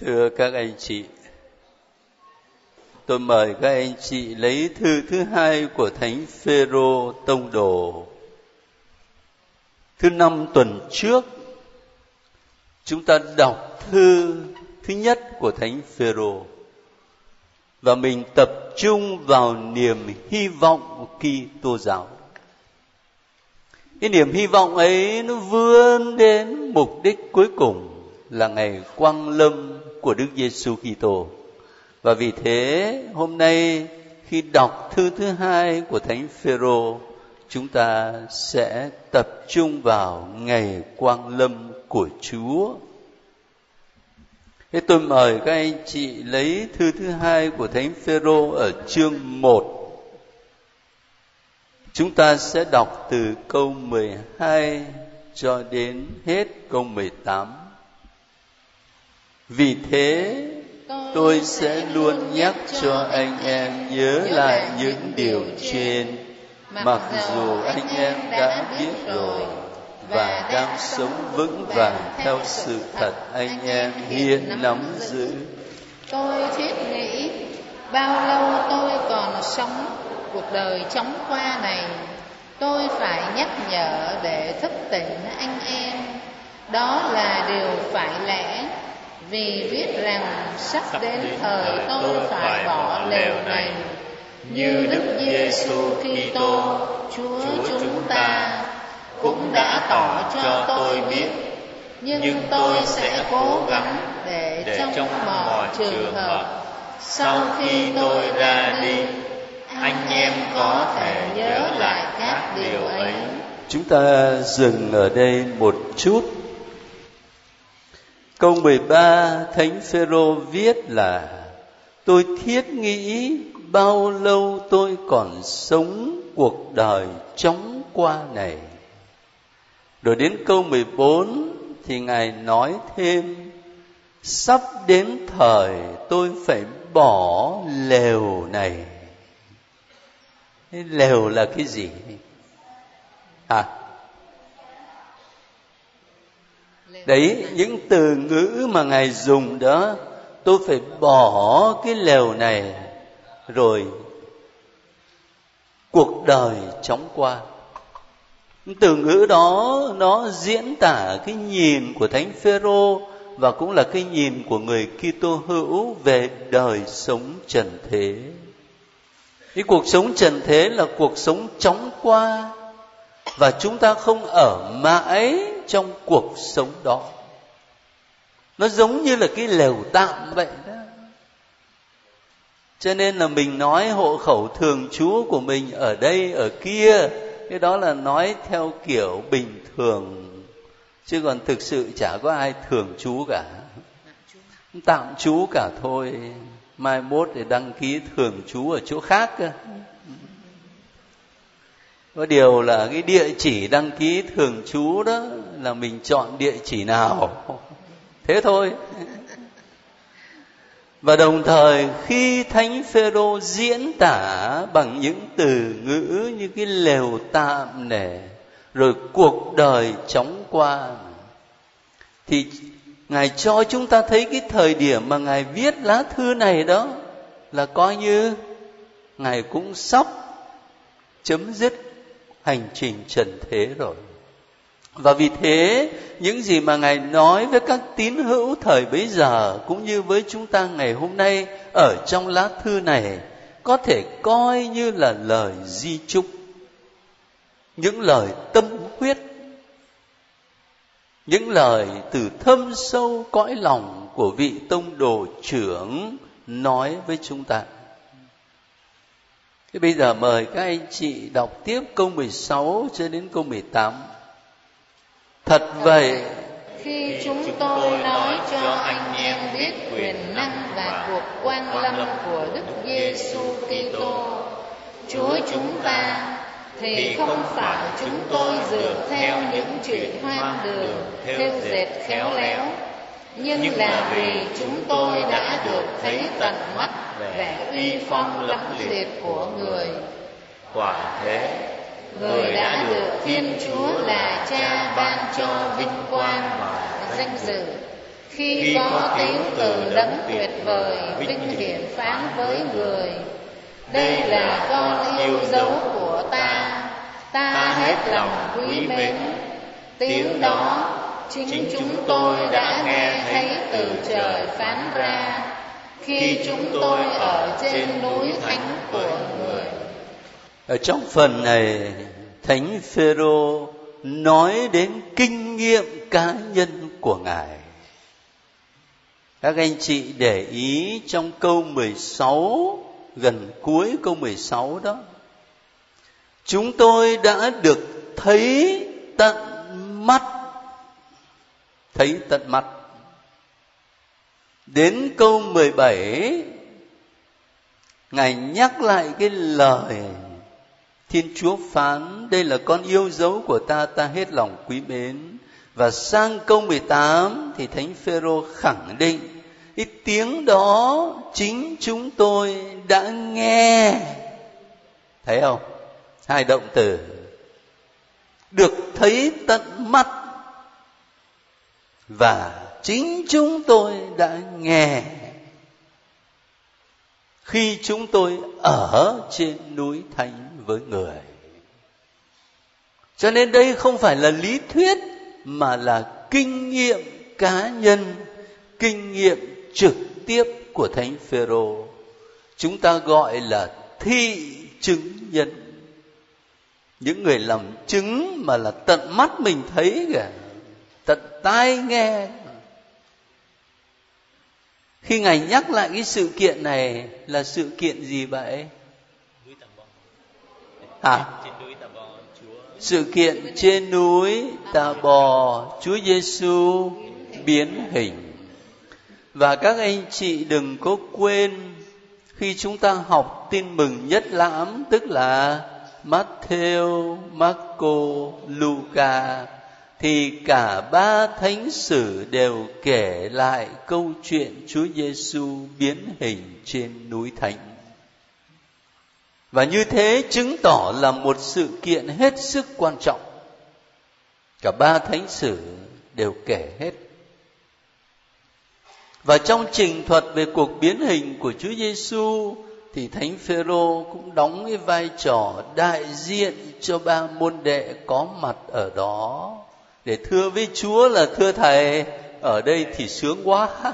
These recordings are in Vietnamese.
Thưa các anh chị, tôi mời các anh chị lấy thư thứ hai của Thánh Phêrô Tông Đồ. Thứ năm tuần trước, chúng ta đọc thư thứ nhất của Thánh Phêrô và mình tập trung vào niềm hy vọng Kitô giáo. Cái niềm hy vọng ấy nó vươn đến mục đích cuối cùng là ngày quang lâm của Đức Giêsu Kitô. Và vì thế hôm nay khi đọc thư thứ hai của Thánh Phêrô, chúng ta sẽ tập trung vào ngày quang lâm của Chúa. Thế tôi mời các anh chị lấy thư thứ hai của Thánh Phêrô ở chương 1. Chúng ta sẽ đọc từ câu 12 cho đến hết câu 18. Vì thế, tôi sẽ luôn nhắc cho anh em nhớ lại những điều trên. Mặc dù anh em đã biết rồi và đang sống vững vàng theo sự thật anh em hiện nắm giữ. Tôi thiết nghĩ bao lâu tôi còn sống cuộc đời chóng qua này, tôi phải nhắc nhở để thức tỉnh anh em. Đó là điều phải lẽ vì biết rằng sắp đến thời tôi phải bỏ lều này. như Đức Giêsu Kitô Chúa chúng ta cũng đã tỏ cho tôi biết. nhưng tôi sẽ cố gắng để trong mọi trường hợp. sau khi tôi ra đi anh em có thể nhớ lại các điều ấy. Chúng ta dừng ở đây một chút Câu 13 Thánh Phêrô viết là Tôi thiết nghĩ bao lâu tôi còn sống cuộc đời chóng qua này. Rồi đến câu 14 thì Ngài nói thêm Sắp đến thời tôi phải bỏ lều này. Lều là cái gì? À, đấy, những từ ngữ mà ngài dùng đó, tôi phải bỏ cái lều này, rồi cuộc đời chóng qua từ ngữ đó, nó diễn tả cái nhìn của thánh phêrô và cũng là cái nhìn của người Kitô hữu về đời sống trần thế. Cái cuộc sống trần thế là cuộc sống chóng qua và chúng ta không ở mãi trong cuộc sống đó. Nó giống như là cái lều tạm vậy đó. Cho nên là mình nói hộ khẩu thường trú của mình ở đây, ở kia, cái đó là nói theo kiểu bình thường. Chứ còn thực sự chả có ai thường trú cả. Tạm trú cả thôi. Mai mốt để đăng ký thường trú ở chỗ khác cơ có điều là cái địa chỉ đăng ký thường trú đó là mình chọn địa chỉ nào? Thế thôi. Và đồng thời khi thánh phêrô diễn tả bằng những từ ngữ như cái lều tạm này rồi cuộc đời chóng qua, thì ngài cho chúng ta thấy cái thời điểm mà ngài viết lá thư này đó là coi như ngài cũng sắp chấm dứt hành trình trần thế rồi. Và vì thế, những gì mà ngài nói với các tín hữu thời bấy giờ cũng như với chúng ta ngày hôm nay ở trong lá thư này có thể coi như là lời di chúc, những lời tâm huyết, những lời từ thâm sâu cõi lòng của vị tông đồ trưởng nói với chúng ta. Thế bây giờ mời các anh chị đọc tiếp câu 16 cho đến câu 18. Thật vậy, khi chúng tôi nói cho anh em biết quyền năng và cuộc quan lâm của Đức Giêsu Kitô, Chúa chúng ta thì không phải chúng tôi dựa theo những chuyện hoang đường, theo dệt khéo léo, nhưng là vì chúng tôi đã được thấy tận mắt vẻ uy phong lẫm liệt của người. quả thế người đã được thiên chúa là cha ban cho vinh quang và danh dự. khi, có tiếng từ đấng tuyệt vời vinh hiển phán với người. đây là con yêu dấu của ta. ta. Hết lòng quý mến. tiếng đó chính chúng tôi đã nghe thấy từ trời phán ra. khi chúng tôi ở trên núi thánh của người. ở trong phần này thánh phêrô nói đến kinh nghiệm cá nhân của ngài. Các anh chị để ý trong câu 16 gần cuối câu 16 đó. Chúng tôi đã được thấy tận mắt thấy tận mắt đến câu 17 ngài nhắc lại cái lời, Thiên Chúa phán, đây là con yêu dấu của ta ta hết lòng quý mến. Và sang câu 18 thì Thánh Phêrô khẳng định, cái tiếng đó chính chúng tôi đã nghe. Thấy không? Hai động từ. Được thấy tận mắt và chính chúng tôi đã nghe. Khi chúng tôi ở trên núi thánh với người. Cho nên đây không phải là lý thuyết, mà là kinh nghiệm cá nhân, kinh nghiệm trực tiếp của thánh phêrô. Chúng ta gọi là thị chứng nhân. Những người làm chứng mà là tận mắt mình thấy kìa tận tai nghe. Khi ngài nhắc lại cái sự kiện này là sự kiện gì vậy? Hả sự kiện trên núi tà bò chúa giêsu biến hình. Và các anh chị đừng có quên khi chúng ta học tin mừng nhất lãm tức là Matthew, Marco, Luca thì cả ba thánh sử đều kể lại câu chuyện Chúa Giêsu biến hình trên núi Thánh. Và như thế chứng tỏ là một sự kiện hết sức quan trọng. Cả ba thánh sử đều kể hết. Và trong trình thuật về cuộc biến hình của Chúa Giêsu thì Thánh Phêrô cũng đóng cái vai trò đại diện cho ba môn đệ có mặt ở đó để thưa với Chúa là thưa thầy, ở đây thì sướng quá.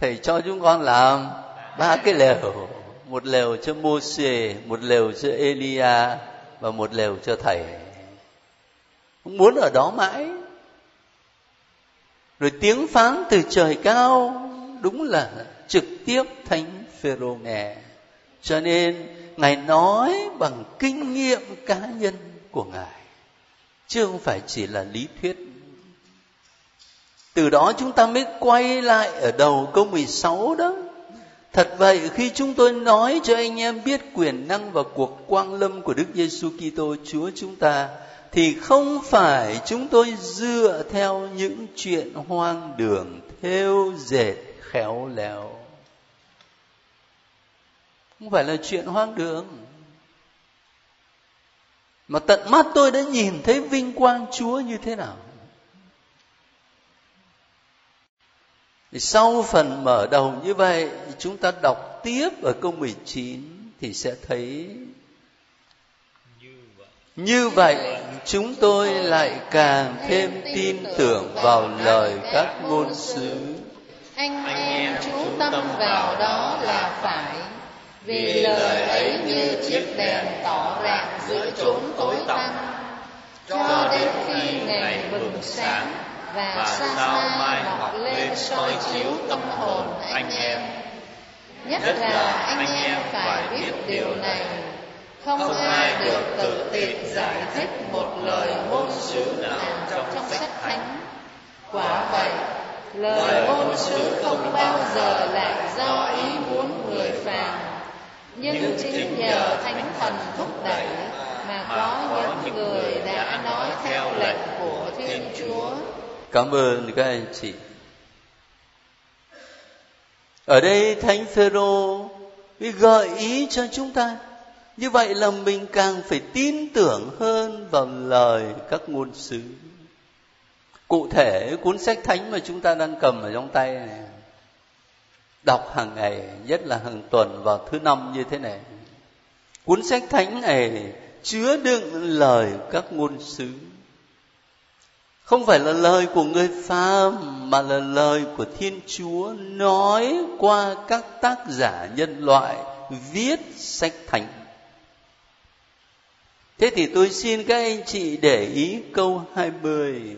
Thầy cho chúng con làm ba cái lều, một lều cho Môse một lều cho Elia và một lều cho thầy. Cũng muốn ở đó mãi. Rồi tiếng phán từ trời cao, đúng là trực tiếp thánh Phêrô nghe. Cho nên ngài nói bằng kinh nghiệm cá nhân của ngài chứ không phải chỉ là lý thuyết. Từ đó chúng ta mới quay lại ở đầu câu 16 đó. Thật vậy, khi chúng tôi nói cho anh em biết quyền năng và cuộc quang lâm của Đức Giêsu Kitô, Chúa chúng ta, thì không phải chúng tôi dựa theo những chuyện hoang đường theo dệt, khéo léo. Không phải là chuyện hoang đường mà tận mắt tôi đã nhìn thấy vinh quang Chúa như thế nào. Thì sau phần mở đầu như vậy, chúng ta đọc tiếp ở câu 19 thì sẽ thấy như vậy chúng tôi lại càng thêm tin tưởng vào lời các ngôn sứ anh em chú tâm vào đó là phải vì lời ấy như chiếc đèn tỏ rạng giữa chốn tối tăm. Cho đến khi ngày bừng sáng và sao mai mọc lên soi chiếu tâm hồn anh em. nhất là anh em phải biết điều này. không ai được tự tiện giải thích một lời ngôn sứ nào trong sách thánh. quả vậy lời ngôn sứ không bao giờ lại do ý muốn người phàm nhưng chính nhờ thánh thần thúc đẩy mà có những người đã nói theo lệnh của thiên chúa. Cảm ơn các anh chị. Ở đây thánh phêrô gợi ý cho chúng ta như vậy là mình càng phải tin tưởng hơn vào lời các ngôn sứ. Cụ thể cuốn sách thánh mà chúng ta đang cầm ở trong tay này đọc hàng ngày, nhất là hàng tuần vào thứ năm như thế này. Cuốn sách thánh này chứa đựng lời các ngôn sứ. Không phải là lời của người phàm, mà là lời của thiên chúa nói qua các tác giả nhân loại viết sách thánh. Thế thì tôi xin các anh chị để ý câu 20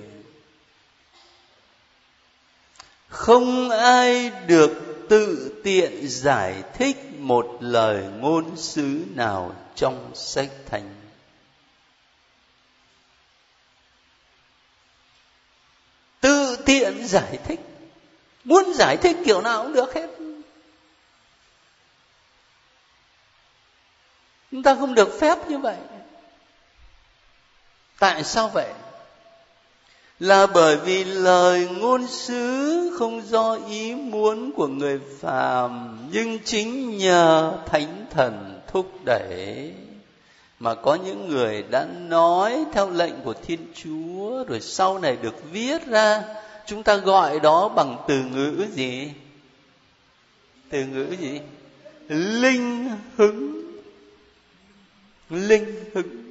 không ai được tự tiện giải thích một lời ngôn sứ nào trong sách thánh. Tự tiện giải thích. Muốn giải thích kiểu nào cũng được hết. Chúng ta không được phép như vậy. Tại sao vậy? Là bởi vì lời ngôn sứ không do ý muốn của người phàm, nhưng chính nhờ thánh thần thúc đẩy mà có những người đã nói theo lệnh của thiên chúa, rồi sau này được viết ra, chúng ta gọi đó bằng từ ngữ gì? Từ ngữ gì? Linh hứng. Linh hứng.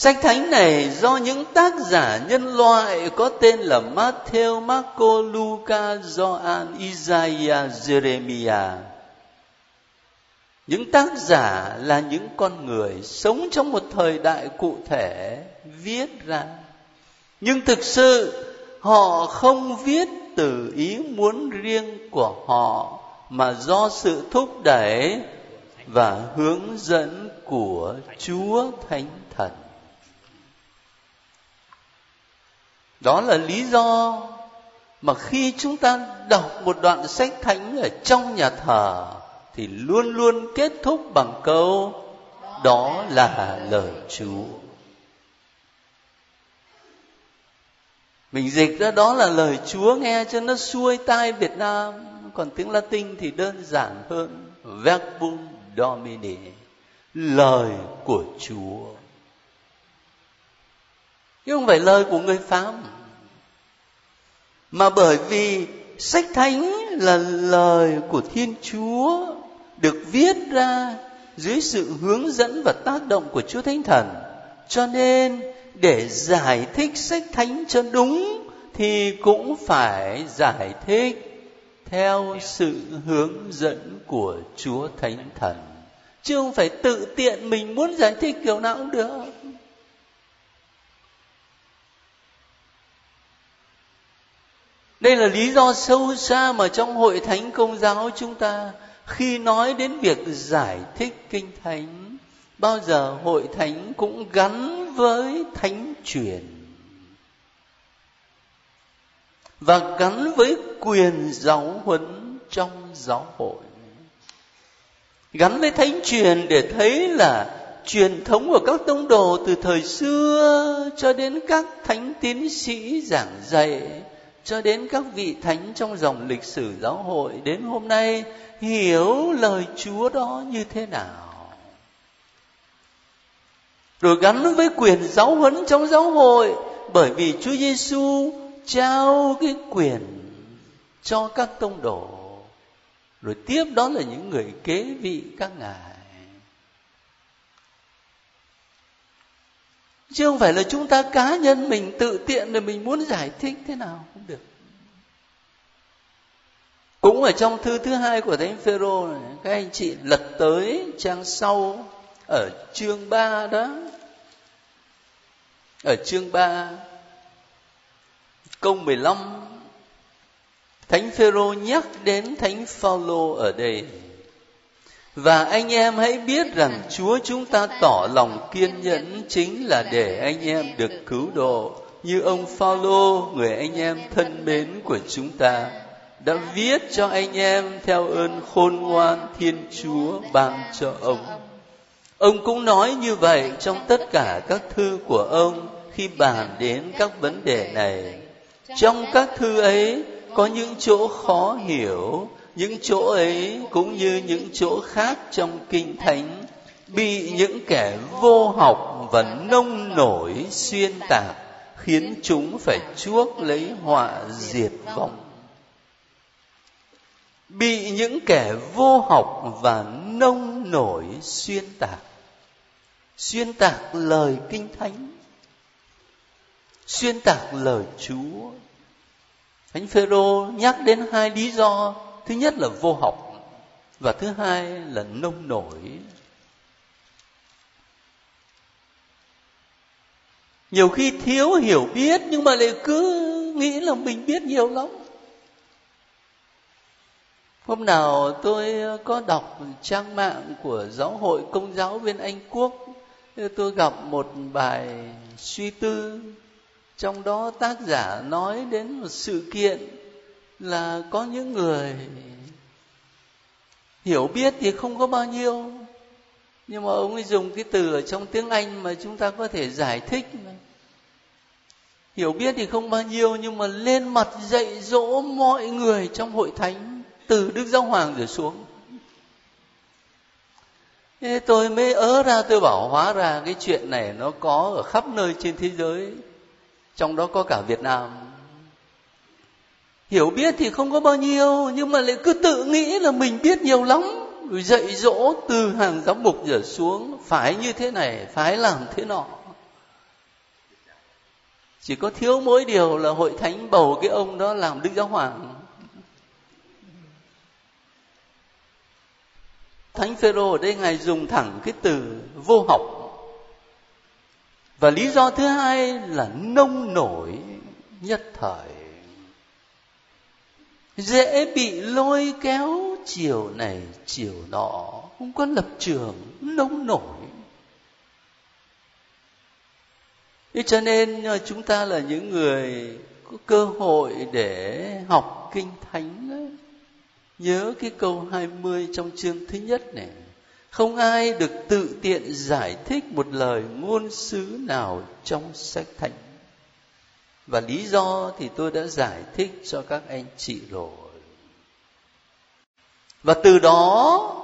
Sách thánh này do những tác giả nhân loại có tên là Matthew, Marco, Luca, Gioan, Isaiah, Jeremiah. Những tác giả là những con người sống trong một thời đại cụ thể viết ra. Nhưng thực sự họ không viết từ ý muốn riêng của họ mà do sự thúc đẩy và hướng dẫn của Chúa Thánh Thần. Đó là lý do mà khi chúng ta đọc một đoạn sách thánh ở trong nhà thờ thì luôn luôn kết thúc bằng câu, đó là lời chúa. Mình dịch ra, đó là lời chúa. Nghe cho nó xuôi tai việt nam, còn tiếng latin thì đơn giản hơn, verbum domini, lời của chúa chứ không phải lời của người phàm mà bởi vì sách thánh là lời của thiên chúa được viết ra dưới sự hướng dẫn và tác động của chúa thánh thần. Cho nên, để giải thích sách thánh cho đúng, thì cũng phải giải thích theo sự hướng dẫn của chúa thánh thần. Chứ không phải tự tiện mình muốn giải thích kiểu nào cũng được. Đây là lý do sâu xa mà trong hội thánh công giáo chúng ta, khi nói đến việc giải thích kinh thánh, bao giờ hội thánh cũng gắn với thánh truyền. Và gắn với quyền giáo huấn trong giáo hội. Gắn với thánh truyền để thấy là truyền thống của các tông đồ từ thời xưa cho đến các thánh tiến sĩ giảng dạy cho đến các vị thánh trong dòng lịch sử giáo hội đến hôm nay hiểu lời Chúa đó như thế nào. Rồi gắn với quyền giáo huấn trong giáo hội, bởi vì Chúa Giêsu trao cái quyền cho các tông đồ rồi tiếp đó là những người kế vị các ngài chứ không phải là chúng ta cá nhân mình tự tiện rồi mình muốn giải thích thế nào cũng được. Cũng ở trong thư thứ hai của thánh phêrô này, các anh chị lật tới trang sau ở chương 3 đó. Ở chương 3 câu 15 Thánh Phêrô nhắc đến Thánh Phaolô ở đây và anh em hãy biết rằng Chúa chúng ta tỏ lòng kiên nhẫn chính là để anh em được cứu độ như ông Phaolô, người anh em thân mến của chúng ta, đã viết cho anh em theo ơn khôn ngoan Thiên Chúa ban cho ông. Ông cũng nói như vậy trong tất cả các thư của ông khi bàn đến các vấn đề này. Trong các thư ấy, có những chỗ khó hiểu những chỗ ấy cũng như những chỗ khác trong kinh thánh bị những kẻ vô học và nông nổi xuyên tạc khiến chúng phải chuốc lấy họa diệt vong. Bị những kẻ vô học và nông nổi xuyên tạc. Xuyên tạc lời kinh thánh. Xuyên tạc lời chúa. Thánh phêrô nhắc đến hai lý do thứ nhất là vô học, và thứ hai là nông nổi. Nhiều khi thiếu hiểu biết, nhưng mà lại cứ nghĩ là mình biết nhiều lắm. Hôm nào tôi có đọc trang mạng của giáo hội công giáo bên anh quốc, tôi gặp một bài suy tư, trong đó tác giả nói đến một sự kiện là có những người hiểu biết thì không có bao nhiêu, nhưng mà ông ấy dùng cái từ ở trong tiếng anh mà chúng ta có thể giải thích mà. Hiểu biết thì không bao nhiêu, nhưng mà lên mặt dạy dỗ mọi người trong hội thánh, từ đức giáo hoàng rồi xuống. Thế tôi mới ớ ra, tôi bảo hóa ra cái chuyện này nó có ở khắp nơi trên thế giới, trong đó có cả việt nam hiểu biết thì không có bao nhiêu, nhưng mà lại cứ tự nghĩ là mình biết nhiều lắm. Rồi dạy dỗ từ hàng giám mục trở xuống, phải như thế này, phải làm thế nọ. Chỉ có thiếu mỗi điều là hội thánh bầu cái ông đó làm đức giáo hoàng. Thánh phêrô ở đây ngài dùng thẳng cái từ vô học. Và lý do thứ hai là nông nổi nhất thời dễ bị lôi kéo chiều này chiều nọ, không có lập trường, nông nổi thế cho nên ờ, chúng ta là những người có cơ hội để học kinh thánh đấy. nhớ cái câu 20 trong chương thứ nhất này, không ai được tự tiện giải thích một lời ngôn sứ nào trong sách thánh và lý do thì tôi đã giải thích cho các anh chị rồi. Và từ đó,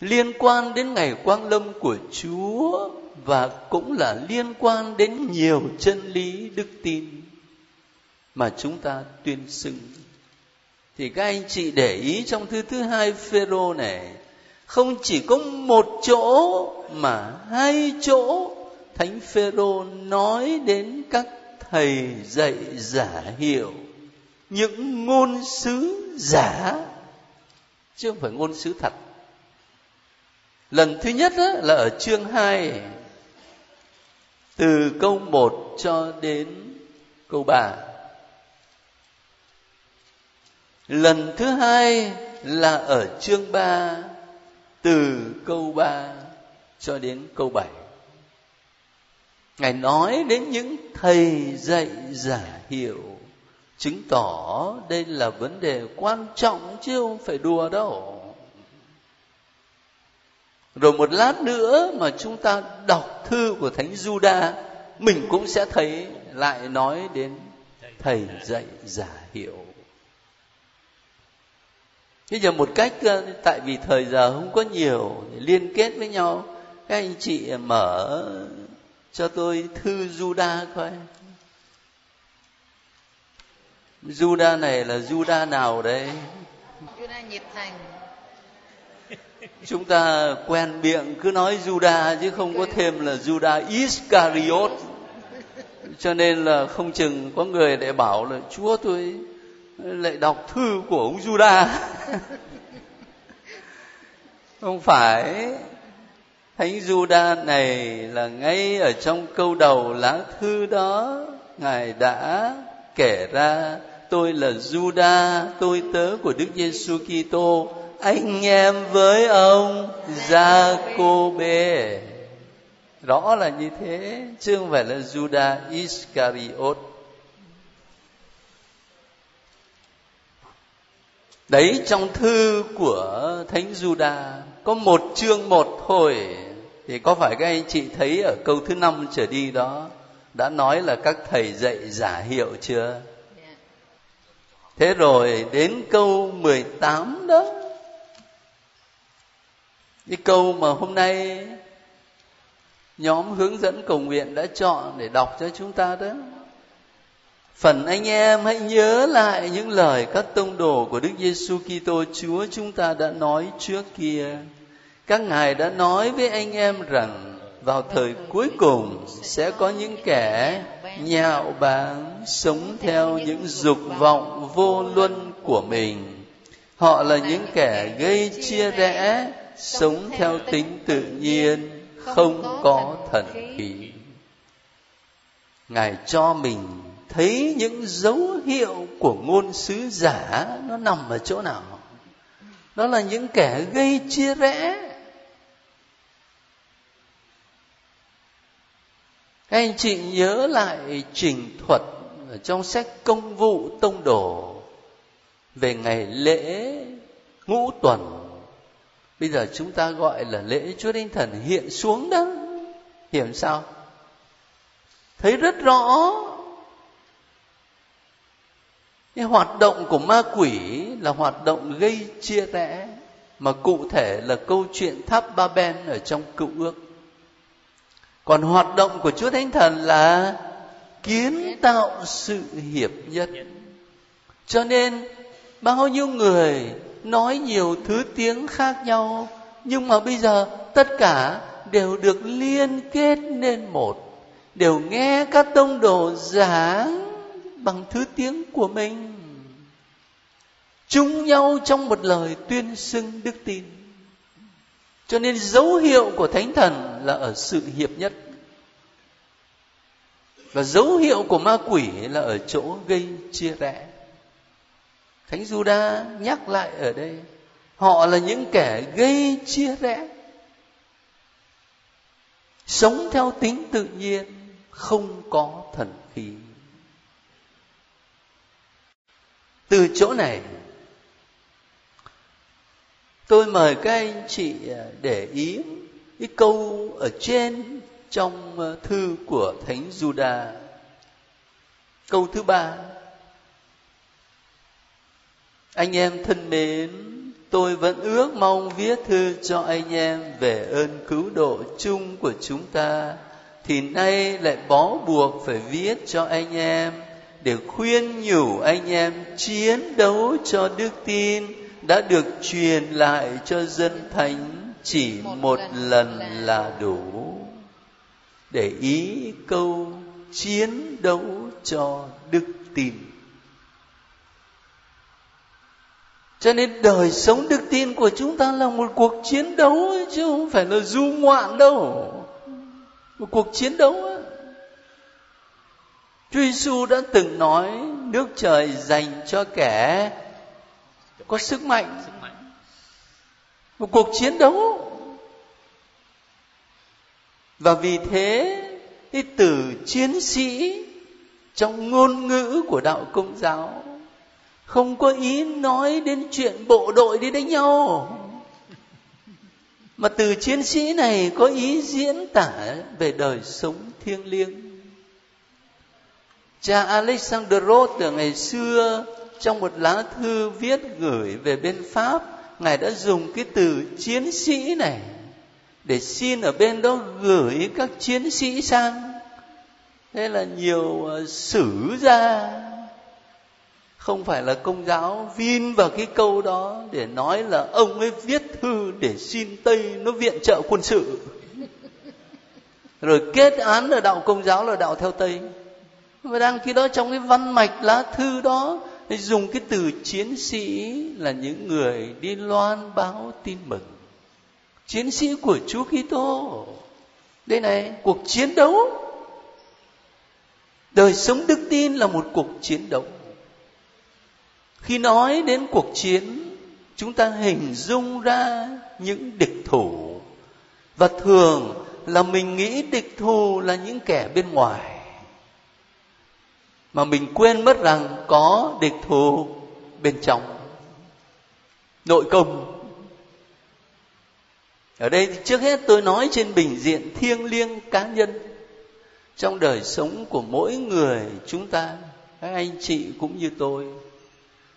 liên quan đến ngày quang lâm của chúa và cũng là liên quan đến nhiều chân lý đức tin mà chúng ta tuyên xưng. Thì các anh chị để ý trong thư thứ hai phêrô này, không chỉ có một chỗ mà hai chỗ thánh phêrô nói đến các thầy dạy giả hiệu những ngôn sứ giả, chứ không phải ngôn sứ thật. Lần thứ nhất đó là ở chương 2 từ câu 1 cho đến câu 3 lần thứ hai là ở chương 3 từ câu 3 cho đến câu 7 Ngài nói đến những thầy dạy giả hiệu chứng tỏ đây là vấn đề quan trọng chứ không phải đùa đâu. Rồi một lát nữa mà chúng ta đọc thư của Thánh Juda, mình cũng sẽ thấy lại nói đến thầy dạy giả hiệu. Bây giờ một cách ờ, tại vì thời giờ không có nhiều liên kết với nhau, các anh chị mở cho tôi thư Juda coi. Juda này là Juda nào đấy? Juda nhiệt thành. Chúng ta quen miệng cứ nói Juda chứ không có thêm là Juda Iscariot. Cho nên là không chừng có người lại bảo là Chúa tôi lại đọc thư của ông Juda. không phải Thánh Juda này là ngay ở trong câu đầu lá thư đó Ngài đã kể ra tôi là Juda, tôi tớ của Đức Giêsu Kitô, anh em với ông Jacobe. Rõ là như thế, chứ không phải là Juda Iscariot. Đấy trong thư của Thánh Juda có một chương một thôi thì có phải các anh chị thấy ở câu thứ năm trở đi đó đã nói là các thầy dạy giả hiệu chưa? Thế rồi đến câu 18 đó Cái câu mà hôm nay nhóm hướng dẫn cầu nguyện đã chọn để đọc cho chúng ta đó phần anh em hãy nhớ lại những lời các tông đồ của Đức Giêsu Kitô Chúa chúng ta đã nói trước kia. Các ngài đã nói với anh em rằng, vào thời cuối cùng sẽ có những kẻ nhạo báng sống theo những dục vọng vô luân của mình. Họ là những kẻ gây chia rẽ, sống theo tính tự nhiên, không có thần khí ngài cho mình thấy những dấu hiệu của ngôn sứ giả nó nằm ở chỗ nào? Đó là những kẻ gây chia rẽ các anh chị nhớ lại trình thuật ở trong sách công vụ tông đồ về ngày lễ ngũ tuần. Bây giờ chúng ta gọi là lễ chúa linh thần hiện xuống đó. Hiểu sao? Thấy rất rõ. Cái hoạt động của ma quỷ là hoạt động gây chia rẽ, mà cụ thể là câu chuyện tháp ba ben ở trong cựu ước còn hoạt động của chúa thánh thần là kiến tạo sự hiệp nhất. Cho nên, bao nhiêu người nói nhiều thứ tiếng khác nhau, nhưng mà bây giờ tất cả đều được liên kết nên một, đều nghe các tông đồ giảng bằng thứ tiếng của mình. Chung nhau trong một lời tuyên xưng đức tin cho nên dấu hiệu của thánh thần là ở sự hiệp nhất. Và dấu hiệu của ma quỷ là ở chỗ gây chia rẽ. Thánh juda nhắc lại ở đây, họ là những kẻ gây chia rẽ. Sống theo tính tự nhiên, không có thần khí. Từ chỗ này tôi mời các anh chị à, để ý cái câu ở trên trong à, thư của thánh Juda câu thứ ba. Anh em thân mến, tôi vẫn ước mong viết thư cho anh em về ơn cứu độ chung của chúng ta, thì nay lại bó buộc phải viết cho anh em để khuyên nhủ anh em chiến đấu cho đức tin đã được truyền lại cho dân thánh chỉ một lần là đủ, để ý câu chiến đấu cho đức tin. Cho nên đời sống đức tin của chúng ta là một cuộc chiến đấu chứ không phải là du ngoạn đâu. Một cuộc chiến đấu Chúa Giêsu đã từng nói, nước trời dành cho kẻ có sức mạnh, một cuộc chiến đấu. Và vì thế, cái từ chiến sĩ trong ngôn ngữ của đạo công giáo không có ý nói đến chuyện bộ đội đi đánh nhau. Mà từ chiến sĩ này có ý diễn tả về đời sống thiêng liêng. Cha alexander roth ngày xưa trong một lá thư viết gửi về bên pháp, ngài đã dùng cái từ chiến sĩ này để xin ở bên đó gửi các chiến sĩ sang. Thế là nhiều ờ, sử ra không phải là công giáo, vin vào cái câu đó để nói là ông ấy viết thư để xin tây nó viện trợ quân sự. Rồi kết án là đạo công giáo là đạo theo tây. Và đang khi đó trong cái văn mạch lá thư đó dùng cái từ chiến sĩ là những người đi loan báo tin mừng. Chiến sĩ của Chúa Kitô. Đây này, cuộc chiến đấu. Đời sống đức tin là một cuộc chiến đấu. Khi nói đến cuộc chiến, chúng ta hình dung ra những địch thủ. Và thường là mình nghĩ địch thù là những kẻ bên ngoài mà mình quên mất rằng có địch thù bên trong. Nội công. Ở đây thì trước hết tôi nói trên bình diện thiêng liêng cá nhân. Trong đời sống của mỗi người chúng ta, các anh chị cũng như tôi,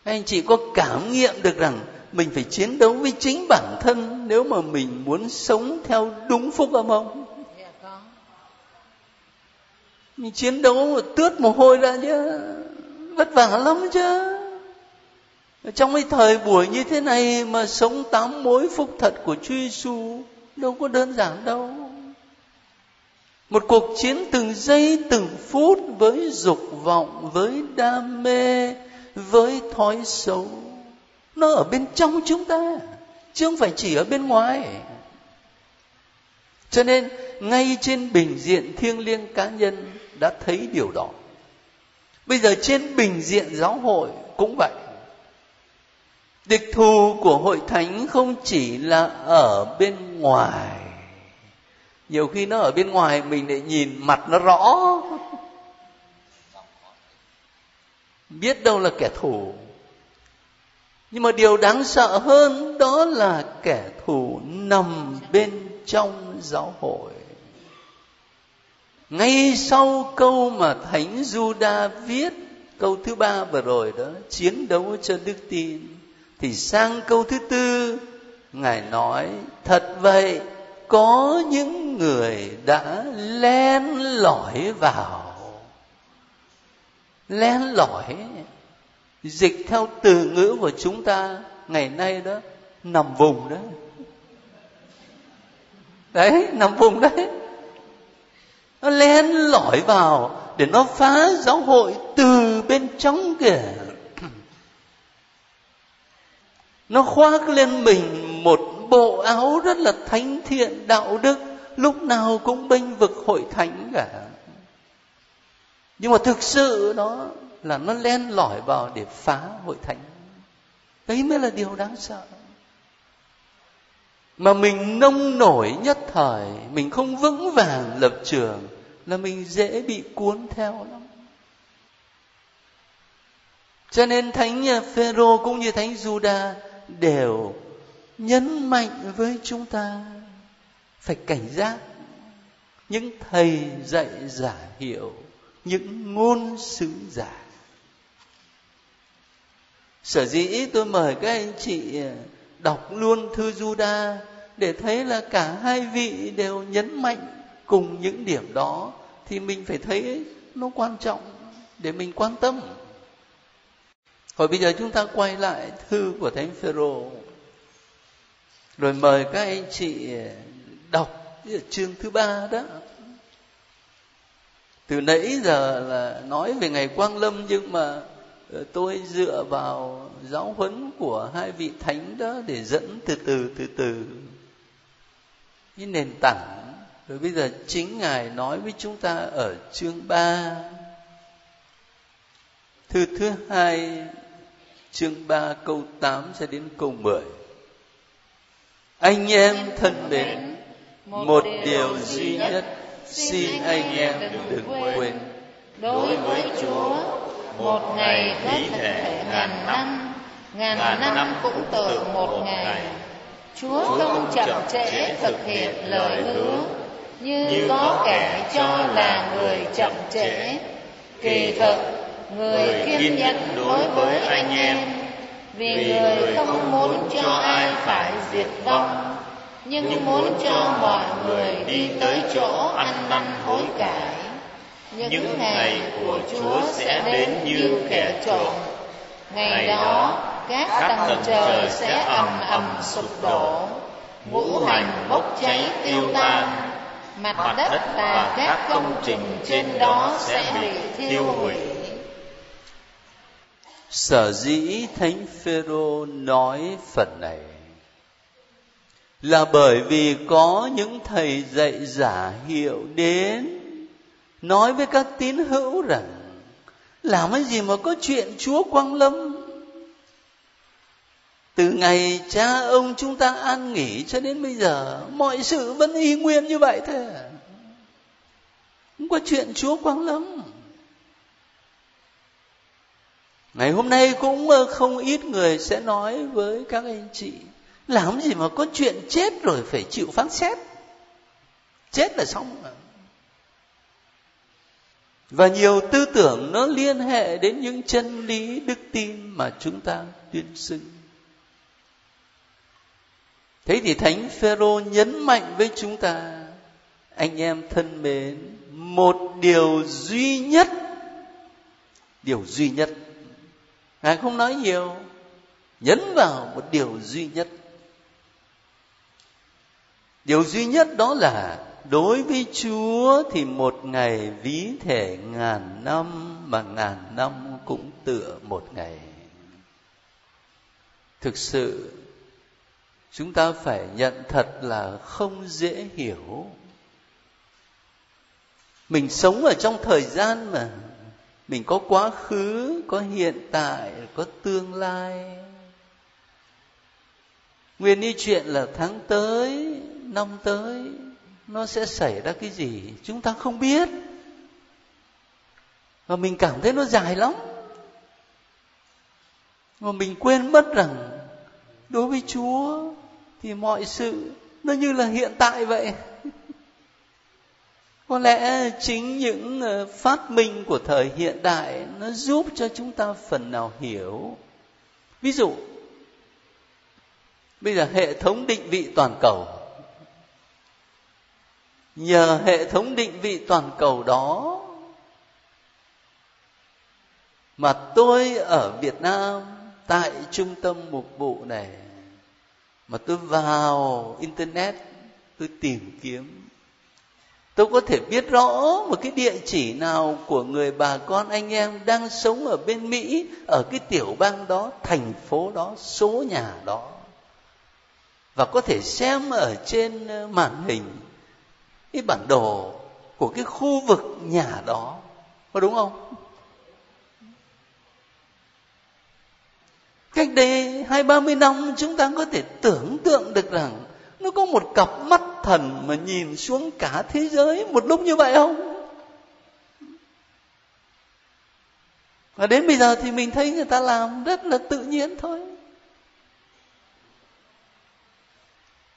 các anh chị có cảm nghiệm được rằng mình phải chiến đấu với chính bản thân nếu mà mình muốn sống theo đúng phúc âm không? Mình chiến đấu mà tướt mồ hôi ra chứ. Vất vả lắm chứ. Trong cái thời buổi như thế này mà sống tám mối phúc thật của Chúa Giêsu đâu có đơn giản đâu. Một cuộc chiến từng giây, từng phút với dục vọng, với đam mê, với thói xấu. Nó ở bên trong chúng ta, chứ không phải chỉ ở bên ngoài. Cho nên, ngay trên bình diện thiêng liêng cá nhân đã thấy điều đó. Bây giờ trên bình diện giáo hội cũng vậy. Địch thù của hội thánh không chỉ là ở bên ngoài. Nhiều khi nó ở bên ngoài mình lại nhìn mặt nó rõ. Biết đâu là kẻ thù. Nhưng mà điều đáng sợ hơn đó là kẻ thù nằm bên trong giáo hội ngay sau câu mà thánh Juda viết câu thứ ba vừa rồi đó, chiến đấu cho đức tin, thì sang câu thứ tư, ngài nói, thật vậy, có những người đã len lỏi vào. Len lỏi, dịch theo từ ngữ của chúng ta ngày nay đó, nằm vùng đó đấy, nằm vùng đấy nó len lỏi vào để nó phá giáo hội từ bên trong kìa. Nó khoác lên mình một bộ áo rất là thánh thiện, đạo đức, lúc nào cũng bênh vực hội thánh cả. Nhưng mà thực sự đó là nó len lỏi vào để phá hội thánh. Đấy mới là điều đáng sợ. Mà mình nông nổi nhất thời, mình không vững vàng lập trường là mình dễ bị cuốn theo lắm. Cho nên thánh Phêrô cũng như thánh Juda đều nhấn mạnh với chúng ta phải cảnh giác những thầy dạy giả hiệu những ngôn sứ giả. Sở dĩ tôi mời các anh chị à, đọc luôn thư Juda để thấy là cả hai vị đều nhấn mạnh cùng những điểm đó thì mình phải thấy nó quan trọng để mình quan tâm. Còn bây giờ chúng ta quay lại thư của Thánh Phêrô. Rồi mời các anh chị đọc chương thứ ba đó. Từ nãy giờ là nói về ngày quang lâm, nhưng mà ờ, tôi dựa vào giáo huấn của hai vị thánh đó để dẫn từ từ từ từ. Cái nền tảng rồi bây giờ chính ngài nói với chúng ta ở chương 3 thư thứ hai chương 3 câu 8 cho đến câu 10 anh em thân mến một điều duy nhất xin anh em đừng quên đối với chúa một ngày có thể ngàn năm ngàn năm cũng tưởng một ngày. chúa không chậm trễ thực hiện lời hứa như có kẻ cho là người chậm trễ. kỳ thực người kiên nhẫn đối với anh em. vì người không muốn cho ai phải diệt vong nhưng muốn cho mọi người đi tới chỗ ăn năn hối cải. những ngày của chúa sẽ đến như kẻ trộm. ngày đó các tầng trời sẽ ầm ầm sụp đổ. ngũ hành bốc cháy tiêu tan mặt đất và các công trình trên đó sẽ bị thiêu hủy. sở dĩ thánh phêrô nói phần này là bởi vì có những thầy dạy giả hiệu đến nói với các tín hữu rằng làm cái gì mà có chuyện chúa quang lâm từ ngày cha ông chúng ta an nghỉ cho đến bây giờ, mọi sự vẫn y nguyên như vậy thôi. Không có chuyện chúa quang lâm ngày hôm nay cũng ờ, không ít người sẽ nói với các anh chị, làm gì mà có chuyện chết rồi phải chịu phán xét? Chết là xong rồi và nhiều tư tưởng nó liên hệ đến những chân lý đức tin mà chúng ta tuyên xưng thế thì thánh phêrô nhấn mạnh với chúng ta, anh em thân mến, một điều duy nhất, điều duy nhất, ngài không nói nhiều, nhấn vào một điều duy nhất. Điều duy nhất đó là đối với chúa thì một ngày ví thể ngàn năm mà ngàn năm cũng tựa một ngày. Thực sự chúng ta phải nhận thật là không dễ hiểu. Mình sống ở trong thời gian mà mình có quá khứ, có hiện tại, có tương lai. Nguyên như chuyện là tháng tới, năm tới, nó sẽ xảy ra cái gì? Chúng ta không biết. Và mình cảm thấy nó dài lắm. Mà mình quên mất rằng đối với chúa thì mọi sự nó như là hiện tại vậy. Có lẽ chính những ờ, phát minh của thời hiện đại nó giúp cho chúng ta phần nào hiểu. Ví dụ, bây giờ hệ thống định vị toàn cầu. Nhờ hệ thống định vị toàn cầu đó mà tôi ở việt nam tại trung tâm mục vụ này mà tôi vào internet, tôi tìm kiếm. Tôi có thể biết rõ một cái địa chỉ nào của người bà con anh em đang sống ở bên mỹ, ở cái tiểu bang đó, thành phố đó, số nhà đó. Và có thể xem ở trên ờ, màn hình cái bản đồ của cái khu vực nhà đó. Có đúng không? Cách đây hai, ba mươi năm, chúng ta có thể tưởng tượng được rằng nó có một cặp mắt thần mà nhìn xuống cả thế giới một lúc như vậy không? Và đến bây giờ thì mình thấy người ta làm rất là tự nhiên thôi.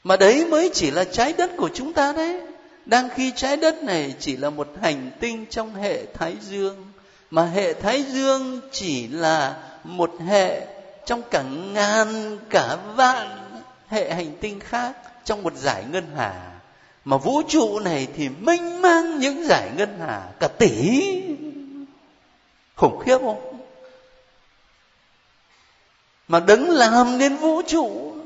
Mà đấy mới chỉ là trái đất của chúng ta đấy. Đang khi trái đất này chỉ là một hành tinh trong hệ thái dương, mà hệ thái dương chỉ là một hệ trong cả ngàn, cả vạn hệ hành tinh khác, trong một giải ngân hà, mà vũ trụ này thì mênh mang những giải ngân hà, cả tỷ. Khủng khiếp không? Mà đứng làm nên vũ trụ,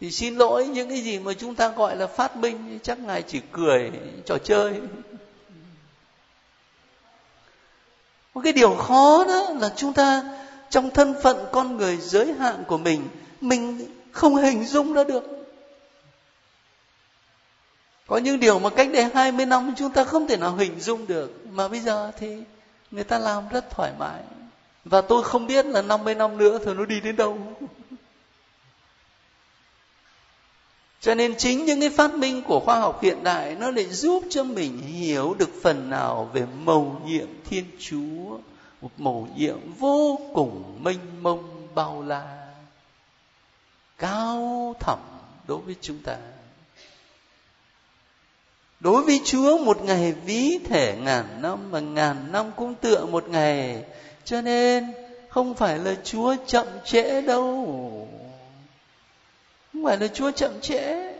thì xin lỗi những cái gì mà chúng ta gọi là phát minh, chắc ngài chỉ cười trò chơi. Một cái điều khó đó là chúng ta trong thân phận con người giới hạn của mình mình không hình dung ra được. Có những điều mà cách đây 20 năm chúng ta không thể nào hình dung được, mà bây giờ thì người ta làm rất thoải mái. Và tôi không biết là 50 năm nữa thì nó đi đến đâu. Cho nên chính những cái phát minh của khoa học hiện đại nó lại giúp cho mình hiểu được phần nào về mầu nhiệm thiên chúa một màu nhiệm vô cùng mênh mông bao la, cao thẳm đối với chúng ta. Đối với chúa, một ngày ví thể ngàn năm mà ngàn năm cũng tựa một ngày, cho nên không phải là chúa chậm trễ đâu. Không phải là chúa chậm trễ,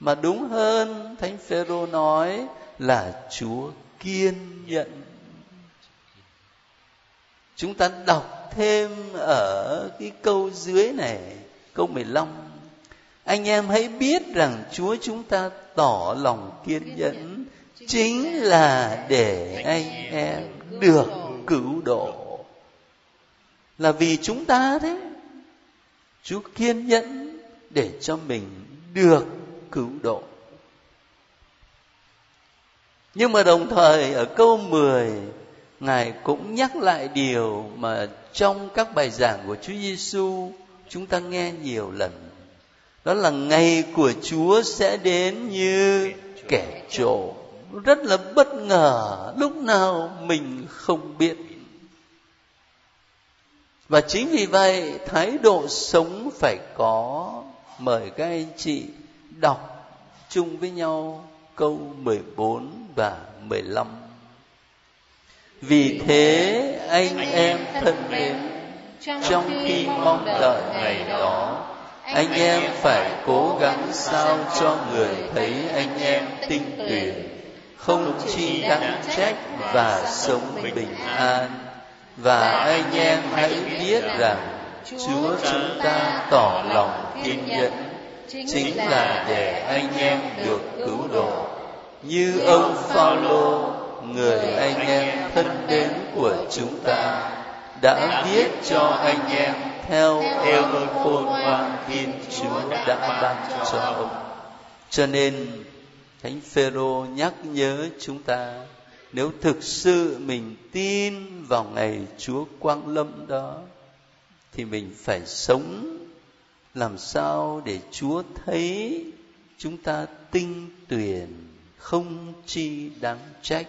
mà đúng hơn thánh phêrô nói là chúa kiên nhẫn chúng ta đọc thêm ở cái câu dưới này câu 15 anh em hãy biết rằng chúa chúng ta tỏ lòng kiên nhẫn chính là để anh em được cứu độ. Là vì chúng ta thế. Chúa kiên nhẫn để cho mình được cứu độ. Nhưng mà đồng thời ở câu 10 Ngài cũng nhắc lại điều mà trong các bài giảng của Chúa Giêsu chúng ta nghe nhiều lần. Đó là ngày của Chúa sẽ đến như kẻ trộm, rất là bất ngờ, lúc nào mình không biết. Và chính vì vậy, thái độ sống phải có mời các anh chị đọc chung với nhau câu 14 và 15 vì thế anh em thân mến trong khi mong đợi ngày đó anh em phải cố gắng sao cho người thấy anh em tinh tuyển không chi đáng trách và sống bình an. và anh em hãy biết rằng Chúa chúng ta tỏ lòng kiên nhẫn chính là để anh em được cứu độ. như ông Phaolô người anh em thân mến của chúng ta đã viết cho anh em theo theo ơn khôn ngoan Thiên Chúa đã ban cho ông. Cho nên, Thánh Phêrô nhắc nhớ chúng ta, nếu thực sự mình tin vào ngày Chúa quang lâm đó, thì mình phải sống làm sao để Chúa thấy chúng ta tinh tuyển không chi đáng trách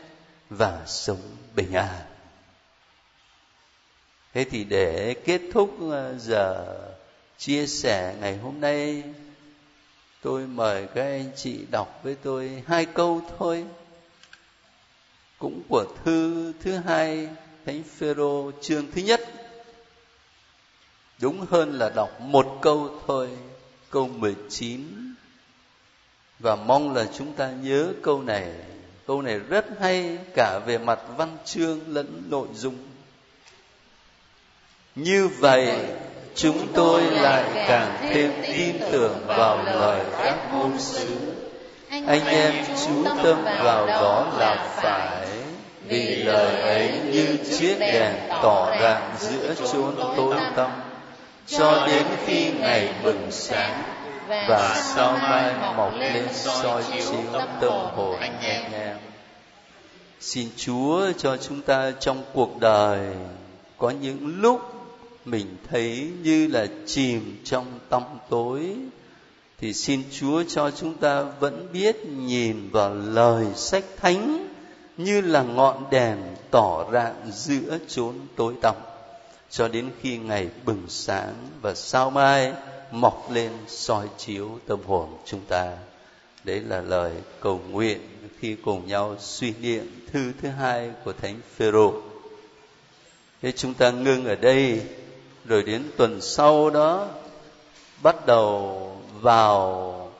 và sống bình an. Thế thì để kết thúc ờ, giờ chia sẻ ngày hôm nay, tôi mời các anh chị đọc với tôi hai câu thôi. Cũng của thư, thứ hai, thánh phêrô chương thứ nhất. Đúng hơn là đọc một câu thôi, câu 19 và mong là chúng ta nhớ câu này câu này rất hay, cả về mặt văn chương lẫn nội dung. Như vậy, chúng tôi lại càng thêm tin tưởng vào lời các ngôn sứ. Anh em chú tâm vào đó là phải, vì lời ấy như chiếc đèn tỏ rạng giữa chốn tối tăm. Cho đến khi ngày bừng sáng và sau mai mọc lên soi chiếu tâm hồn anh em. xin chúa cho chúng ta trong cuộc đời có những lúc mình thấy như là chìm trong tăm tối thì xin chúa cho chúng ta vẫn biết nhìn vào lời sách thánh như là ngọn đèn tỏ rạng giữa chốn tối tăm. Cho đến khi ngày bừng sáng và sao mai mọc lên soi chiếu tâm hồn chúng ta. Đấy là lời cầu nguyện khi cùng nhau suy niệm thư thứ hai của thánh phêrô. Thế chúng ta ngưng ở đây, rồi đến tuần sau đó, bắt đầu vào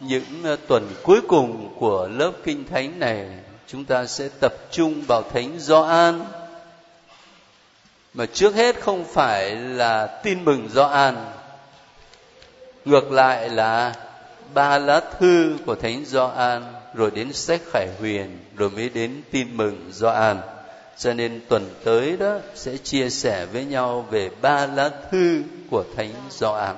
những ờ, tuần cuối cùng của lớp kinh thánh này, chúng ta sẽ tập trung vào thánh Gioan. Mà trước hết không phải là tin mừng Gioan ngược lại là ba lá thư của thánh Gioan, rồi đến sách Khải Huyền, rồi mới đến tin mừng Gioan. Cho nên tuần tới đó sẽ chia sẻ với nhau về ba lá thư của thánh Gioan.